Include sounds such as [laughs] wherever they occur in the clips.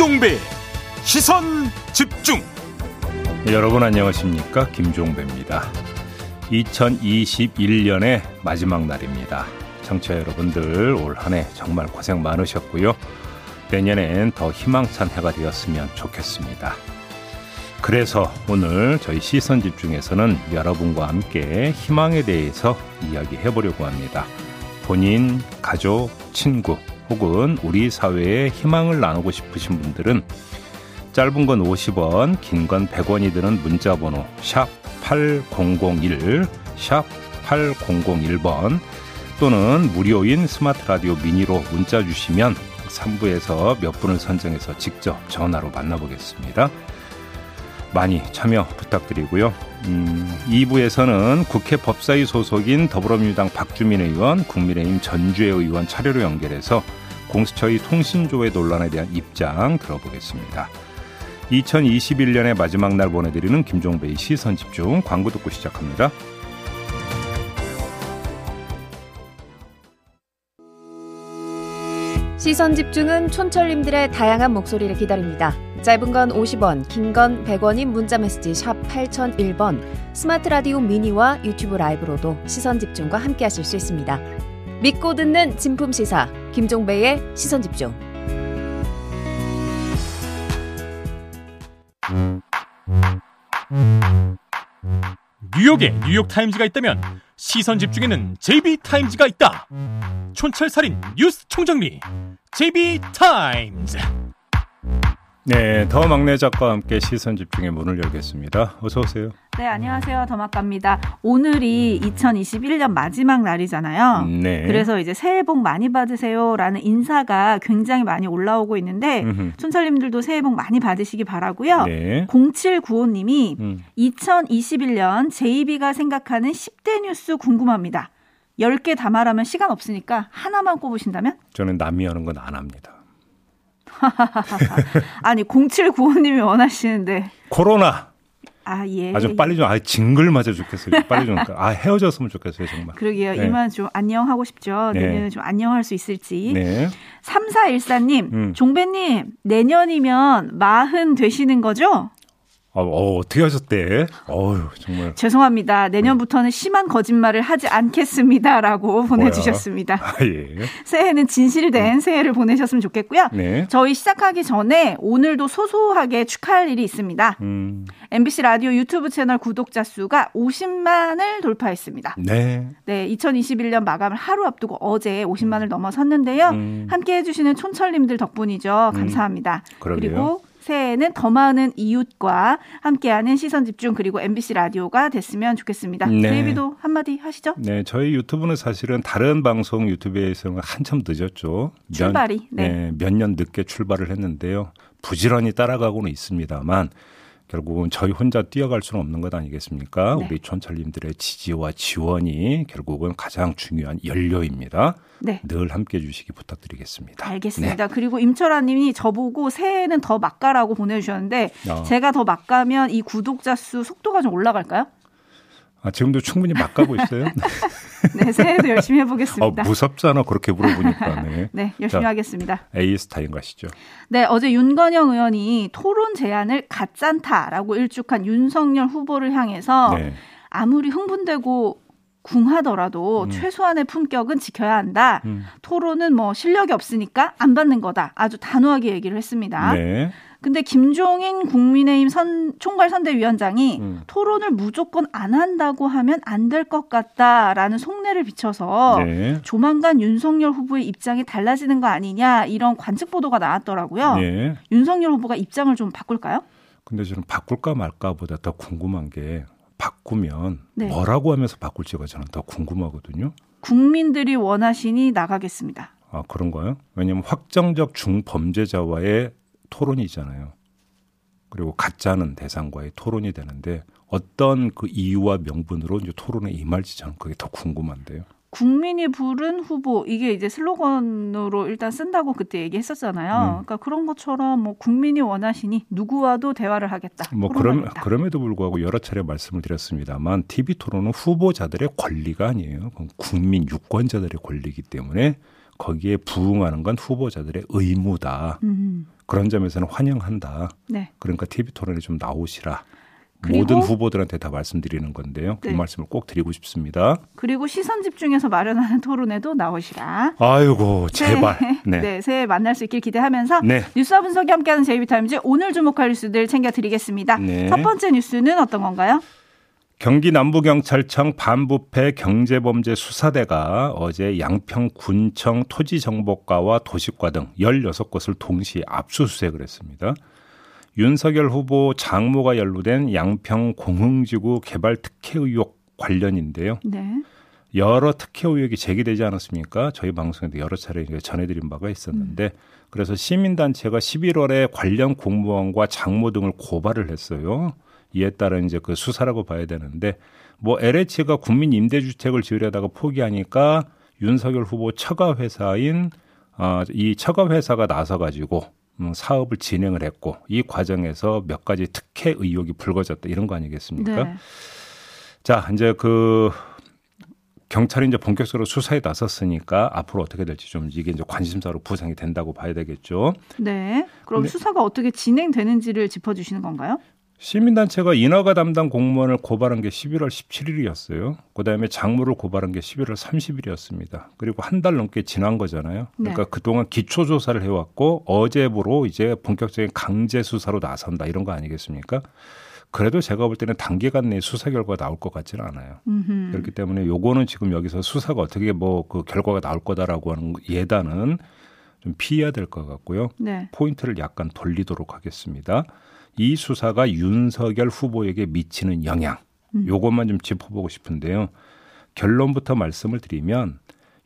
김종배 시선 집중. 여러분 안녕하십니까? 김종배입니다. 2021년의 마지막 날입니다. 청취자 여러분들 올 한 해 정말 고생 많으셨고요. 내년엔 더 희망찬 해가 되었으면 좋겠습니다. 그래서 오늘 저희 시선 집중에서는 여러분과 함께 희망에 대해서 이야기해 보려고 합니다. 본인, 가족, 친구 혹은 우리 사회에 희망을 나누고 싶으신 분들은 짧은 건 50원, 긴 건 100원이 드는 문자 번호 샵 8001, 샵 8001번 또는 무료인 스마트 라디오 미니로 문자 주시면 3부에서 몇 분을 선정해서 직접 전화로 만나보겠습니다. 많이 참여 부탁드리고요. 음, 2부에서는 국회 법사위 소속인 더불어민주당 박주민 의원, 국민의힘 전주혜 의원 차례로 연결해서 공수처의 통신조회 논란에 대한 입장 들어보겠습니다. 2021년의 마지막 날 보내드리는 김종배의 시선 집중 광고 듣고 시작합니다. 시선 집중은 촌철님들의 다양한 목소리를 기다립니다. 짧은 건 50원, 긴 건 100원인 문자 메시지 샵 8001번, 스마트 라디오 미니와 유튜브 라이브로도 시선 집중과 함께 하실 수 있습니다. 믿고 듣는 진품 시사 김종배의 시선 집중. 뉴욕에 뉴욕 타임즈가 있다면 시선 집중에는 JB타임즈가 있다 촌철살인 뉴스 총정리 JB타임즈 네, 더 막내 작가와 함께 시선 집중의 문을 열겠습니다. 어서 오세요. 네, 안녕하세요. 더막갑니다. 오늘이 2021년 마지막 날이잖아요. 네. 그래서 이제 새해 복 많이 받으세요라는 인사가 굉장히 많이 올라오고 있는데 음흠. 촌철님들도 새해 복 많이 받으시기 바라고요. 네. 0795님이 음. 2021년 JB가 생각하는 10대 뉴스 궁금합니다. 10개 다 말하면 시간 없으니까 하나만 꼽으신다면? 저는 남이 하는 건 안 합니다. [laughs] 아니 0795님이 원하시는데 코로나 아 예. 아주 빨리 좀 아 징글 맞아 죽겠어요. 빨리 좀 아 헤어졌으면 좋겠어요 정말. 그러게요. 네. 이만 좀 안녕하고 싶죠. 네. 내년에 좀 안녕할 수 있을지. 네. 3414님, 음. 종배님, 내년이면 마흔 되시는 거죠? 어, 어, 어 떻게 하셨대? 어유 정말. 죄송합니다. 내년부터는 심한 거짓말을 하지 않겠습니다라고 보내주셨습니다. 아, 예. 새해는 진실된 새해를 보내셨으면 좋겠고요. 네. 저희 시작하기 전에 오늘도 소소하게 축하할 일이 있습니다. 음. MBC 라디오 유튜브 채널 구독자 수가 50만을 돌파했습니다. 네. 네, 2021년 마감을 하루 앞두고 어제 50만을 넘어섰는데요. 음. 함께 해주시는 촌철님들 덕분이죠. 감사합니다. 그러게요. 그리고 새해에는 더 많은 이웃과 함께하는 시선 집중 그리고 MBC 라디오가 됐으면 좋겠습니다. 네. JB도 한마디 하시죠. 네, 저희 유튜브는 사실은 다른 방송 유튜브에서는 한참 늦었죠. 몇- 출발이, 네. 몇년 늦게 출발을 했는데요. 부지런히 따라가고는 있습니다만 결국은 저희 혼자 뛰어갈 수는 없는 것 아니겠습니까? 네. 우리 촌철님들의 지지와 지원이 결국은 가장 중요한 연료입니다. 네. 늘 함께 해 주시기 부탁드리겠습니다. 알겠습니다. 그리고 임철아 님이 저보고 새해에는 더 막가라고 보내주셨는데 어. 제가 더 막가면 이 구독자 수 속도가 좀 올라갈까요? 아, 지금도 충분히 막 가고 있어요. [laughs] 네, 새해도 열심히 어, 해보겠습니다. 무섭잖아. 그렇게 물어보니까. 네. [laughs] 네, 열심히 자. 하겠습니다. A 스타인 가시죠. 네, 어제 윤건영 의원이 토론 제안을 가짠타라고 일축한 윤석열 후보를 향해서 네. 아무리 흥분되고 궁하더라도 최소한의 품격은 지켜야 한다. 음. 토론은 뭐 실력이 없으니까 안 받는 거다. 아주 단호하게 얘기를 했습니다. 네. 근데 김종인 국민의힘 선, 총괄 선대위원장이 음. 토론을 무조건 안 한다고 하면 안 될 것 같다라는 속내를 비춰서 네. 조만간 윤석열 후보의 입장이 달라지는 거 아니냐 이런 관측 보도가 나왔더라고요. 네. 윤석열 후보가 입장을 좀 바꿀까요? 근데 저는 바꿀까 말까보다 더 궁금한 게 바꾸면 네. 뭐라고 하면서 바꿀지가 저는 더 궁금하거든요. 국민들이 원하시니 나가겠습니다. 아 그런가요? 왜냐하면 확정적 중범죄자와의 토론이잖아요. 그리고 가짜는 대상과의 토론이 되는데 어떤 그 이유와 명분으로 이제 토론에 임할지 저는 그게 더 궁금한데요. 국민이 부른 후보 이게 이제 슬로건으로 일단 쓴다고 그때 얘기했었잖아요. 음. 그러니까 그런 것처럼 뭐 국민이 원하시니 누구와도 대화를 하겠다. 뭐 그럼 토론하겠다. 그럼에도 불구하고 여러 차례 말씀을 드렸습니다만 TV 토론은 후보자들의 권리가 아니에요. 국민 유권자들의 권리이기 때문에 거기에 부응하는 건 후보자들의 의무다. 음. 그런 점에서는 환영한다. 네. 그러니까 TV 토론에 좀 나오시라. 모든 후보들한테 다 말씀드리는 건데요. 네. 그 말씀을 꼭 드리고 싶습니다. 그리고 시선 집중해서 마련하는 토론에도 나오시라. 아이고 제발. 네. 네. 새해 만날 수 있길 기대하면서 네. 뉴스와 분석이 함께하는 제이비타임즈 오늘 주목할 뉴스들 챙겨드리겠습니다. 네. 첫 번째 뉴스는 어떤 건가요? 경기 남부경찰청 반부패 경제범죄 수사대가 어제 양평 군청 토지정보과와 도시과 등 16곳을 동시에 압수수색을 했습니다. 윤석열 후보 장모가 연루된 양평 공흥지구 개발 특혜 의혹 관련인데요. 네. 여러 특혜 의혹이 제기되지 않았습니까? 저희 방송에도 여러 차례 전해드린 바가 있었는데 그래서 시민단체가 11월에 관련 공무원과 장모 등을 고발을 했어요. 이에 따른 이제 그 수사라고 봐야 되는데 뭐 LH가 국민 임대주택을 지으려다가 포기하니까 윤석열 후보 처가 회사인 아, 이 처가 회사가 나서 가지고 음, 사업을 진행을 했고 이 과정에서 몇 가지 특혜 의혹이 불거졌다 이런 거 아니겠습니까? 네. 자, 이제 그 경찰이 이제 본격적으로 수사에 나섰으니까 앞으로 어떻게 될지 좀 이게 이제 관심사로 부상이 된다고 봐야 되겠죠. 네. 그럼 네. 수사가 어떻게 진행되는지를 짚어주시는 건가요? 시민단체가 인허가 담당 공무원을 고발한 게 11월 17일이었어요. 그다음에 장모를 고발한 게 11월 30일이었습니다. 그리고 한 달 넘게 지난 거잖아요. 그러니까 네. 그동안 기초 조사를 해왔고 어제부로 이제 본격적인 강제 수사로 나선다 이런 거 아니겠습니까? 그래도 제가 볼 때는 단기간 내에 수사 결과 가 나올 것 같지는 않아요. 음흠. 그렇기 때문에 요거는 지금 여기서 수사가 어떻게 뭐 그 결과가 나올 거다라고 하는 예단은 좀 피해야 될 것 같고요. 네. 포인트를 약간 돌리도록 하겠습니다. 이 수사가 윤석열 후보에게 미치는 영향, 음. 요것만 좀 짚어보고 싶은데요. 결론부터 말씀을 드리면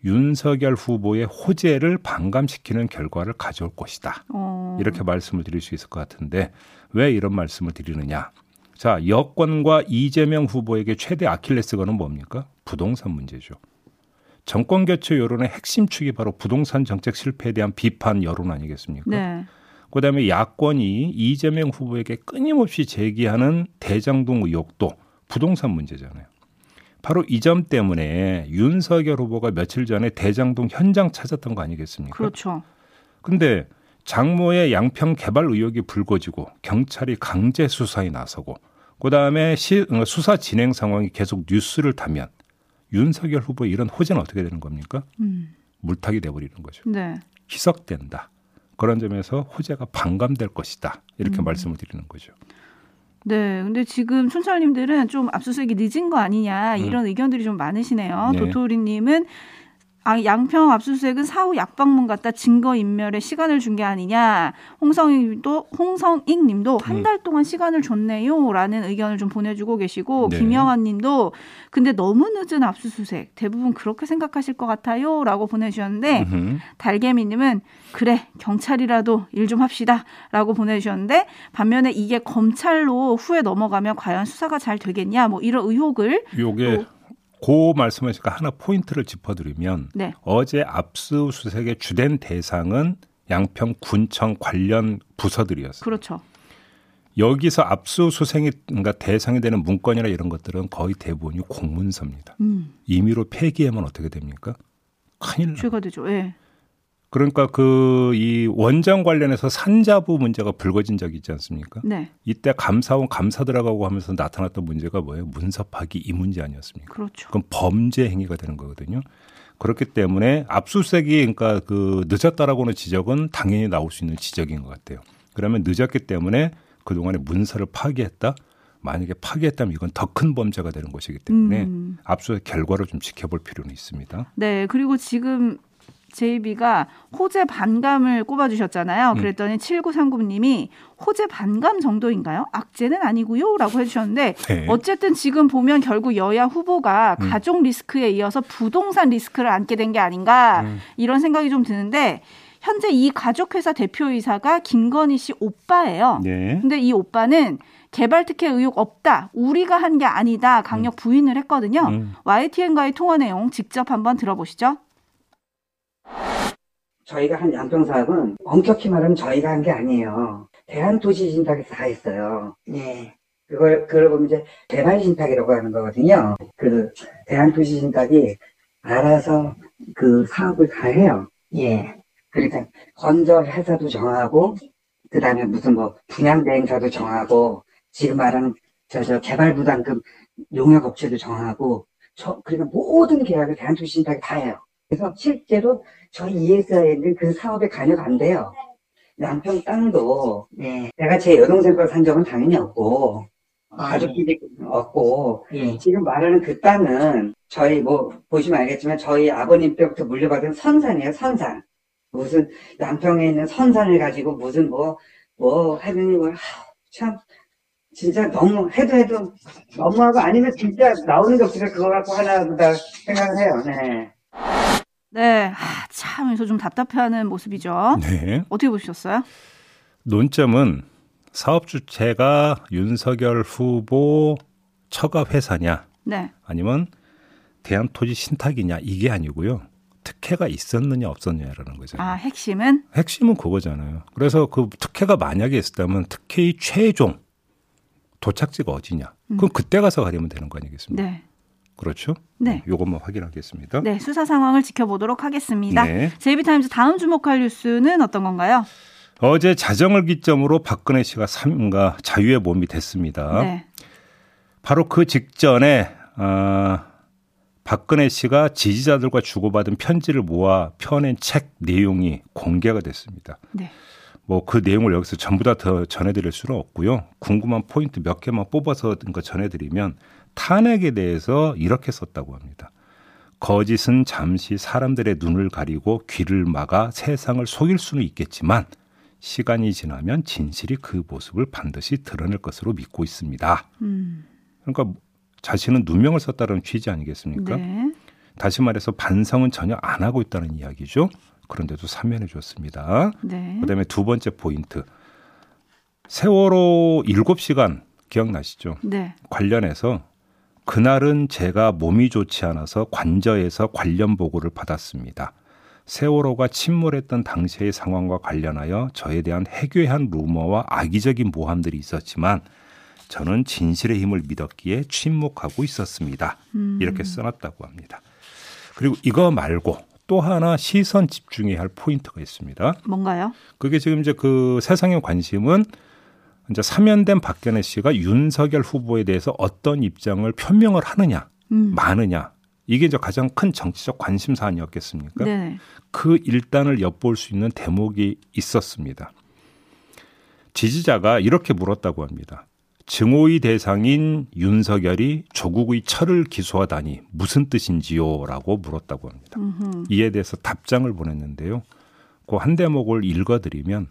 윤석열 후보의 호재를 반감시키는 결과를 가져올 것이다. 어. 이렇게 말씀을 드릴 수 있을 것 같은데 왜 이런 말씀을 드리느냐? 자, 여권과 이재명 후보에게 최대 아킬레스건은 뭡니까? 부동산 문제죠. 정권 교체 여론의 핵심 축이 바로 부동산 정책 실패에 대한 비판 여론 아니겠습니까? 네. 그다음에 야권이 이재명 후보에게 끊임없이 제기하는 대장동 의혹도 부동산 문제잖아요. 바로 이 점 때문에 윤석열 후보가 며칠 전에 대장동 현장 찾았던 거 아니겠습니까? 그렇죠. 근데 장모의 양평 개발 의혹이 불거지고 경찰이 강제 수사에 나서고 그다음에 시, 어, 수사 진행 상황이 계속 뉴스를 타면 윤석열 후보의 이런 호재는 어떻게 되는 겁니까? 음. 물타기 돼버리는 거죠. 네. 희석된다. 그런 점에서 호재가 반감될 것이다. 이렇게 음. 말씀을 드리는 거죠. 네. 근데 지금 촌철님들은 좀 압수수색이 늦은 거 아니냐 이런 의견들이 좀 많으시네요. 음. 네. 도토리님은 아, 양평 압수수색은 사후 약방문 같다 증거 인멸에 시간을 준 게 아니냐. 홍성익도 홍성익 님도 한 음. 달 동안 시간을 줬네요 라는 의견을 좀 보내주고 계시고 네. 김영환 님도 근데 너무 늦은 압수수색 대부분 그렇게 생각하실 것 같아요 라고 보내주셨는데 음흠. 달개미 님은 그래 경찰이라도 일 좀 합시다 라고 보내주셨는데 반면에 이게 검찰로 후에 넘어가면 과연 수사가 잘 되겠냐 뭐 이런 의혹을 요게 또- 고 말씀하시니까 하나 포인트를 짚어드리면 네 어제 압수수색의 주된 대상은 양평 군청 관련 부서들이었어요. 그렇죠 여기서 압수수색이 그러니까 대상이 되는 문건이나 이런 것들은 거의 대부분이 공문서입니다. 음 임의로 폐기하면 어떻게 됩니까? 큰일 나. 죄가 되죠 예 그러니까 그 이 원장 관련해서 산자부 문제가 불거진 적이 있지 않습니까? 네 이때 감사원 감사 들어가고 하면서 나타났던 문제가 뭐예요? 문서 파기 이 문제 아니었습니까? 그렇죠 그럼 범죄 행위가 되는 거거든요. 그렇기 때문에 압수수색이 그러니까 그 늦었다라고는 지적은 당연히 나올 수 있는 지적인 것 같아요. 그러면 늦었기 때문에 그동안에 문서를 파기했다. 만약에 파기했다면 이건 더 큰 범죄가 되는 것이기 때문에 음. 압수수색 결과를 좀 지켜볼 필요는 있습니다. 네 그리고 지금 제이비가 호재 반감을 꼽아주셨잖아요. 음. 그랬더니 7939님이 호재 반감 정도인가요? 악재는 아니고요. 라고 해주셨는데 네. 어쨌든 지금 보면 결국 여야 후보가 음. 가족 리스크에 이어서 부동산 리스크를 안게 된 게 아닌가 음. 이런 생각이 좀 드는데 현재 이 가족회사 대표이사가 김건희 씨 오빠예요. 네. 근데 이 오빠는 개발 특혜 의혹 없다. 우리가 한 게 아니다. 강력 부인을 했거든요. 음. YTN과의 통화 내용 직접 한번 들어보시죠. 저희가 한 양평 사업은 엄격히 말하면 저희가 한 게 아니에요. 대한도시신탁에서 다 했어요. 예. 그걸, 그걸 보면 이제 개발신탁이라고 하는 거거든요. 그, 대한도시신탁이 알아서 그 사업을 다 해요. 예. 그러니까 건설 회사도 정하고, 그 다음에 무슨 뭐 분양대행사도 정하고 지금 말하는 저, 저 개발부담금 용역업체도 정하고 저, 그러니까 모든 계약을 대한투신탁이 다 해요. 그래서 실제로 저희 ESI에는 그 사업에 관여가 안 돼요. 남편 땅도 네. 내가 제 여동생 걸 산 적은 당연히 없고 가족끼리 없고 지금 말하는 그 땅은 저희 뭐 보시면 알겠지만 저희 아버님 때부터 물려받은 선산이에요 선산 무슨 양평에 있는 선산을 가지고 무슨 뭐뭐 하느니 뭐참 진짜 너무 해도 해도 너무하고 아니면 진짜 나오는 게 없으니까 그거 갖고 하나 보다 생각을 해요. 네. 네, 아, 참 그래서 좀 답답해하는 모습이죠. 네. 어떻게 보셨어요? 논점은 사업 주체가 윤석열 후보 처가 회사냐 네, 아니면 대한토지 신탁이냐 이게 아니고요. 특혜가 있었느냐 없었느냐라는 거잖아요. 아 핵심은 핵심은 그거잖아요. 그래서 그 특혜가 만약에 있었다면 특혜의 최종 도착지가 어디냐? 그럼 그때 가서 가려면 되는 거 아니겠습니까? 네, 그렇죠? 네. 요것만 확인하겠습니다. 네 수사 상황을 지켜보도록 하겠습니다. 네. 제이비타임즈 다음 주목할 뉴스는 어떤 건가요? 어제 자정을 기점으로 박근혜 씨가 삼가 자유의 몸이 됐습니다. 네, 바로 그 직전에 아, 박근혜 씨가 지지자들과 주고받은 편지를 모아 펴낸 책 내용이 공개가 됐습니다. 네, 뭐 그 내용을 여기서 전부 다 더 전해드릴 수는 없고요. 궁금한 포인트 몇 개만 뽑아서 거 전해드리면 탄핵에 대해서 이렇게 썼다고 합니다. 거짓은 잠시 사람들의 눈을 가리고 귀를 막아 세상을 속일 수는 있겠지만 시간이 지나면 진실이 그 모습을 반드시 드러낼 것으로 믿고 있습니다. 음, 그러니까 자신은 누명을 썼다는 취지 아니겠습니까? 네, 다시 말해서 반성은 전혀 안 하고 있다는 이야기죠. 그런데도 사면해 줬습니다. 네, 그다음에 두 번째 포인트. 세월호 7시간 기억나시죠? 네, 관련해서 그날은 제가 몸이 좋지 않아서 관저에서 관련 보고를 받았습니다. 세월호가 침몰했던 당시의 상황과 관련하여 저에 대한 해괴한 루머와 악의적인 모함들이 있었지만 저는 진실의 힘을 믿었기에 침묵하고 있었습니다. 음. 이렇게 써놨다고 합니다. 그리고 이거 말고 또 하나 시선 집중해야 할 포인트가 있습니다. 뭔가요? 그게 지금 이제 그 세상의 관심은 이제 사면된 박근혜 씨가 윤석열 후보에 대해서 어떤 입장을 표명을 하느냐, 음, 많으냐. 이게 이제 가장 큰 정치적 관심 사안이었겠습니까? 네, 그 일단을 엿볼 수 있는 대목이 있었습니다. 지지자가 이렇게 물었다고 합니다. 증오의 대상인 윤석열이 조국의 철을 기소하다니 무슨 뜻인지요? 라고 물었다고 합니다. 음흠, 이에 대해서 답장을 보냈는데요. 그 한 대목을 읽어드리면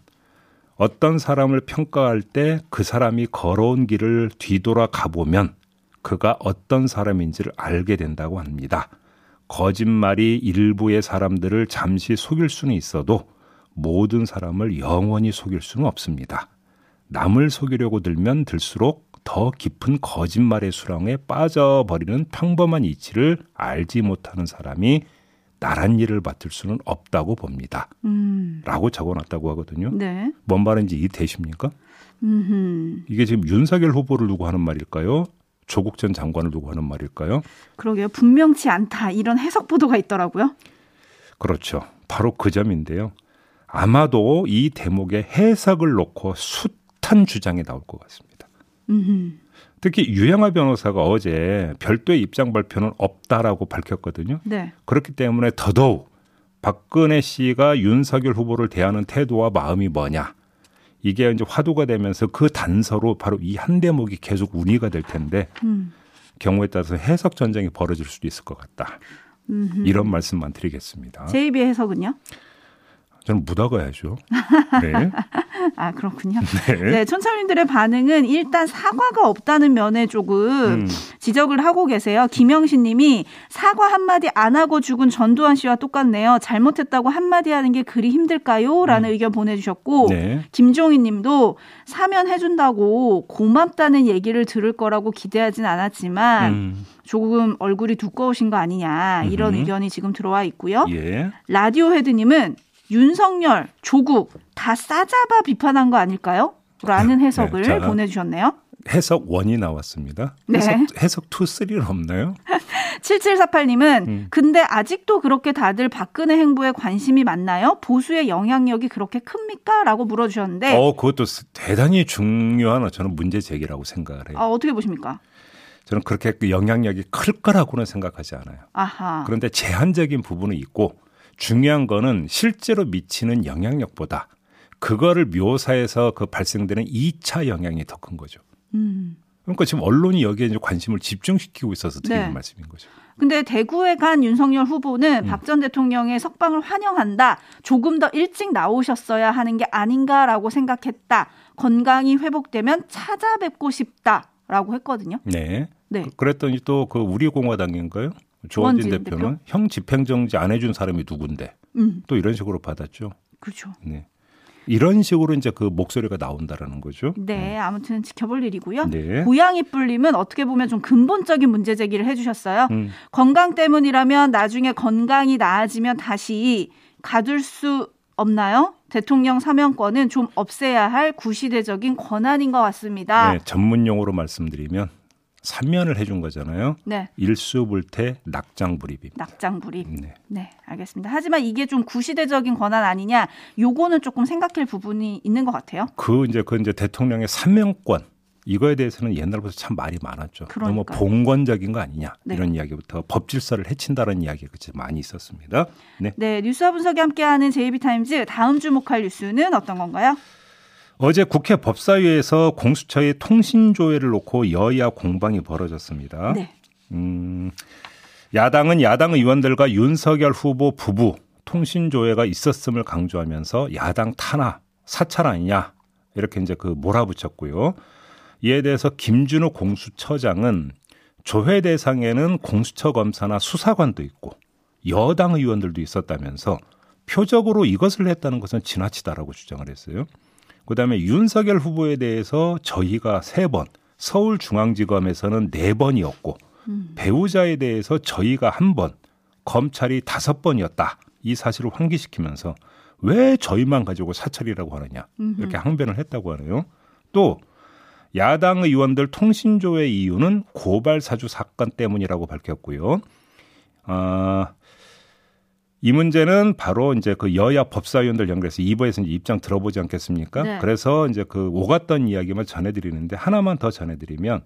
어떤 사람을 평가할 때 그 사람이 걸어온 길을 뒤돌아 가보면 그가 어떤 사람인지를 알게 된다고 합니다. 거짓말이 일부의 사람들을 잠시 속일 수는 있어도 모든 사람을 영원히 속일 수는 없습니다. 남을 속이려고 들면 들수록 더 깊은 거짓말의 수렁에 빠져버리는 평범한 이치를 알지 못하는 사람이 나란 일을 맡을 수는 없다고 봅니다. 음, 라고 적어놨다고 하거든요. 네, 뭔 말인지 이해되십니까? 음, 이게 지금 윤석열 후보를 두고 하는 말일까요? 조국 전 장관을 두고 하는 말일까요? 그러게요. 분명치 않다 이런 해석 보도가 있더라고요. 그렇죠. 바로 그 점인데요. 아마도 이 대목에 해석을 놓고 숱한 주장이 나올 것 같습니다. 음, 특히 유영아 변호사가 어제 별도의 입장 발표는 없다라고 밝혔거든요. 네, 그렇기 때문에 더더욱 박근혜 씨가 윤석열 후보를 대하는 태도와 마음이 뭐냐. 이게 이제 화두가 되면서 그 단서로 바로 이 한 대목이 계속 운이가 될 텐데 음, 경우에 따라서 해석 전쟁이 벌어질 수도 있을 것 같다. 음, 이런 말씀만 드리겠습니다. 제이비의 해석은요? 저는 묻어가야죠. 네. [laughs] 아 그렇군요. 네. 네, 촌철님들의 반응은 일단 사과가 없다는 면에 조금 음. 지적을 하고 계세요. 김영신 님이 사과 한 마디 안 하고 죽은 전두환 씨와 똑같네요. 잘못했다고 한 마디 하는 게 그리 힘들까요? 라는 의견 보내주셨고, 음. 네. 김종희 님도 사면 해준다고 고맙다는 얘기를 들을 거라고 기대하진 않았지만, 음. 조금 얼굴이 두꺼우신 거 아니냐, 이런 음흠. 의견이 지금 들어와 있고요. 예. 라디오 헤드님은 윤석열, 조국 다 싸잡아 비판한 거 아닐까요? 라는 해석을 네, 자. 보내주셨네요. 해석 원이 나왔습니다. 네. 해석, 해석 2, 3는 없나요? [laughs] 7748님은 음. 근데 아직도 그렇게 다들 박근혜 행보에 관심이 많나요? 보수의 영향력이 그렇게 큽니까? 라고 물어주셨는데 어, 그것도 대단히 중요한 저는 문제 제기라고 생각을 해요. 아, 어떻게 보십니까? 저는 그렇게 그 영향력이 클 거라고는 생각하지 않아요. 아하. 그런데 제한적인 부분은 있고 중요한 거는 실제로 미치는 영향력보다 그거를 묘사해서 그 발생되는 2차 영향이 더 큰 거죠. 음. 그러니까 지금 언론이 여기에 이제 관심을 집중시키고 있어서 드리는 네. 말씀인 거죠. 근데 대구에 간 윤석열 후보는 음. 박전 대통령의 석방을 환영한다. 조금 더 일찍 나오셨어야 하는 게 아닌가라고 생각했다. 건강이 회복되면 찾아뵙고 싶다라고 했거든요. 네. 네. 그- 그랬더니 또 그 우리 공화당인가요? 조원진 대표는 형 집행정지 안 해준 사람이 누군데 음, 또 이런 식으로 받았죠. 그렇죠. 네. 이런 식으로 이제 그 목소리가 나온다라는 거죠. 네, 아무튼 지켜볼 일이고요. 네. 고양이 뿔님은 어떻게 보면 좀 근본적인 문제 제기를 해주셨어요. 음. 건강 때문이라면 나중에 건강이 나아지면 다시 가둘 수 없나요? 대통령 사면권은 좀 없애야 할 구시대적인 권한인 것 같습니다. 네, 전문 용어로 말씀드리면 삼면을 해준 거잖아요. 네, 일수불태 낙장불입입니다. 낙장불입. 네. 네, 알겠습니다. 하지만 이게 좀 구시대적인 권한 아니냐? 요거는 조금 생각할 부분이 있는 것 같아요. 그 이제 그 이제 대통령의 삼면권 이거에 대해서는 옛날부터 참 말이 많았죠. 너무 그러니까요. 봉건적인 거 아니냐 네. 이런 이야기부터 법 질서를 해친다는 이야기가 그치 많이 있었습니다. 네. 네, 뉴스와 분석이 함께하는 JB타임즈 다음 주목할 뉴스는 어떤 건가요? 어제 국회 법사위에서 공수처의 통신조회를 놓고 여야 공방이 벌어졌습니다. 네. 음, 야당은 야당 의원들과 윤석열 후보 부부 통신조회가 있었음을 강조하면서 야당 탄압, 사찰 아니냐 이렇게 이제 그 몰아붙였고요. 이에 대해서 김준호 공수처장은 조회 대상에는 공수처 검사나 수사관도 있고 여당 의원들도 있었다면서 표적으로 이것을 했다는 것은 지나치다라고 주장을 했어요. 그다음에 윤석열 후보에 대해서 저희가 세 번, 서울중앙지검에서는 네 번이었고 배우자에 대해서 저희가 한 번, 검찰이 다섯 번이었다. 이 사실을 환기시키면서 왜 저희만 가지고 사찰이라고 하느냐 이렇게 항변을 했다고 하네요. 또 야당 의원들 통신조회 이유는 고발 사주 사건 때문이라고 밝혔고요. 아, 이 문제는 바로 이제 그 여야 법사위원들 연결해서 2부에서 이제 입장 들어보지 않겠습니까? 네. 그래서 이제 그 오갔던 이야기만 전해드리는데 하나만 더 전해드리면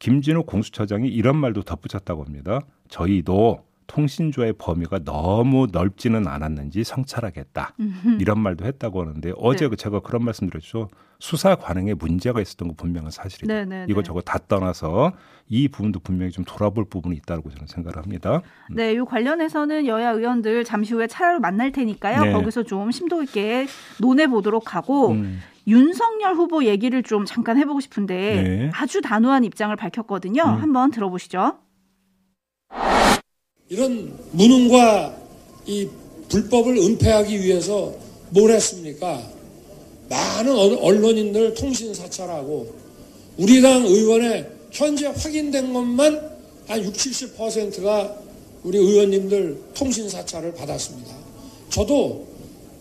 김진우 공수처장이 이런 말도 덧붙였다고 합니다. 저희도 통신조의 범위가 너무 넓지는 않았는지 성찰하겠다. 이런 말도 했다고 하는데 어제 네. 그 제가 그런 말씀드렸죠. 수사 관행에 문제가 있었던 거 분명한 사실이다. 네, 네, 이거 네. 저거 다 떠나서 이 부분도 분명히 좀 돌아볼 부분이 있다고 저는 생각을 합니다. 네, 요 관련해서는 여야 의원들 잠시 후에 차례로 만날 테니까요. 네. 거기서 좀 심도 있게 논해 보도록 하고 음. 윤석열 후보 얘기를 좀 잠깐 해보고 싶은데 네. 아주 단호한 입장을 밝혔거든요. 음. 한번 들어보시죠. 이런 무능과 이 불법을 은폐하기 위해서 뭘 했습니까? 많은 언- 언론인들 통신 사찰하고 우리 당 의원의 현재 확인된 것만 한 60, 70%가 우리 의원님들 통신 사찰을 받았습니다. 저도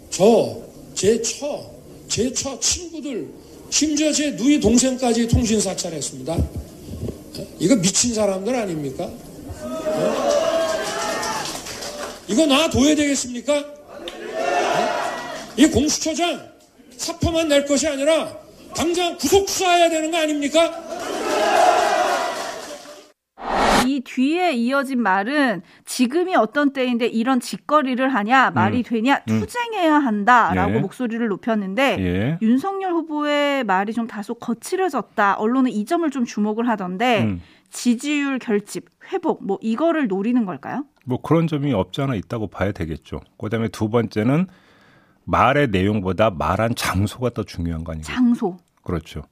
저, 제 처, 제 처 친구들, 심지어 제 누이 동생까지 통신 사찰했습니다. 이거 미친 사람들 아닙니까? 이거 놔둬야 되겠습니까? 어? 이 공수처장 사표만 낼 것이 아니라 당장 구속 수사해야 되는 거 아닙니까? 이 뒤에 이어진 말은 지금이 어떤 때인데 이런 짓거리를 하냐 말이 되냐 음. 투쟁해야 한다라고 예. 목소리를 높였는데 예. 윤석열 후보의 말이 좀 다소 거칠어졌다. 언론은 이 점을 좀 주목을 하던데 음. 지지율 결집, 회복 뭐 이거를 노리는 걸까요? 뭐 그런 점이 없지 않아 있다고 봐야 되겠죠. 그다음에 두 번째는 말의 내용보다 말한 장소가 더 중요한 거 아니겠어요? 장소. 그렇죠.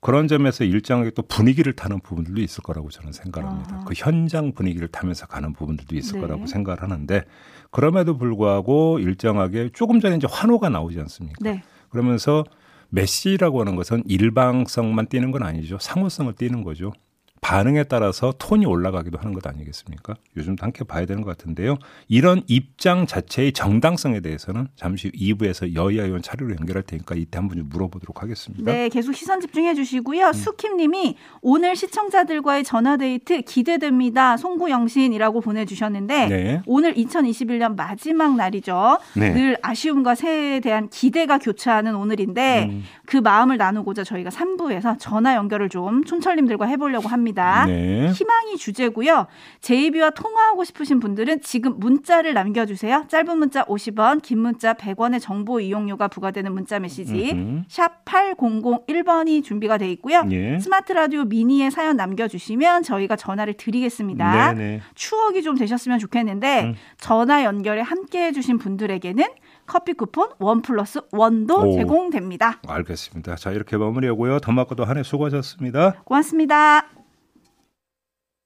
그런 점에서 일정하게 또 분위기를 타는 부분들도 있을 거라고 저는 생각합니다. 아하. 그 현장 분위기를 타면서 가는 부분들도 있을 네. 거라고 생각을 하는데 그럼에도 불구하고 일정하게 조금 전에 이제 환호가 나오지 않습니까? 네. 그러면서 메시라고 하는 것은 일방성만 띄는 건 아니죠. 상호성을 띄는 거죠. 반응에 따라서 톤이 올라가기도 하는 것 아니겠습니까? 요즘도 함께 봐야 되는 것 같은데요. 이런 입장 자체의 정당성에 대해서는 잠시 2부에서 여야 의원 차례로 연결할 테니까 이때 한번 좀 물어보도록 하겠습니다. 네, 계속 시선 집중해 주시고요. 음. 수킴님이 오늘 시청자들과의 전화 데이트 기대됩니다. 송구영신이라고 보내주셨는데 네. 오늘 2021년 마지막 날이죠. 네. 늘 아쉬움과 새해에 대한 기대가 교차하는 오늘인데 음. 그 마음을 나누고자 저희가 3부에서 전화 연결을 좀 촌철님들과 해보려고 합니다. 네. 희망이 주제고요. 제이비와 통화하고 싶으신 분들은 지금 문자를 남겨주세요. 짧은 문자 50원, 긴 문자 100원의 정보 이용료가 부과되는 문자 메시지 샵 8001번이 준비가 돼 있고요. 예. 스마트 라디오 미니에 사연 남겨주시면 저희가 전화를 드리겠습니다. 네네. 추억이 좀 되셨으면 좋겠는데 음. 전화 연결에 함께 해 주신 분들에게는 커피 쿠폰 원 플러스 원도 오, 제공됩니다. 알겠습니다. 자 이렇게 마무리하고요. 더 맞고도 한 해 수고하셨습니다. 고맙습니다.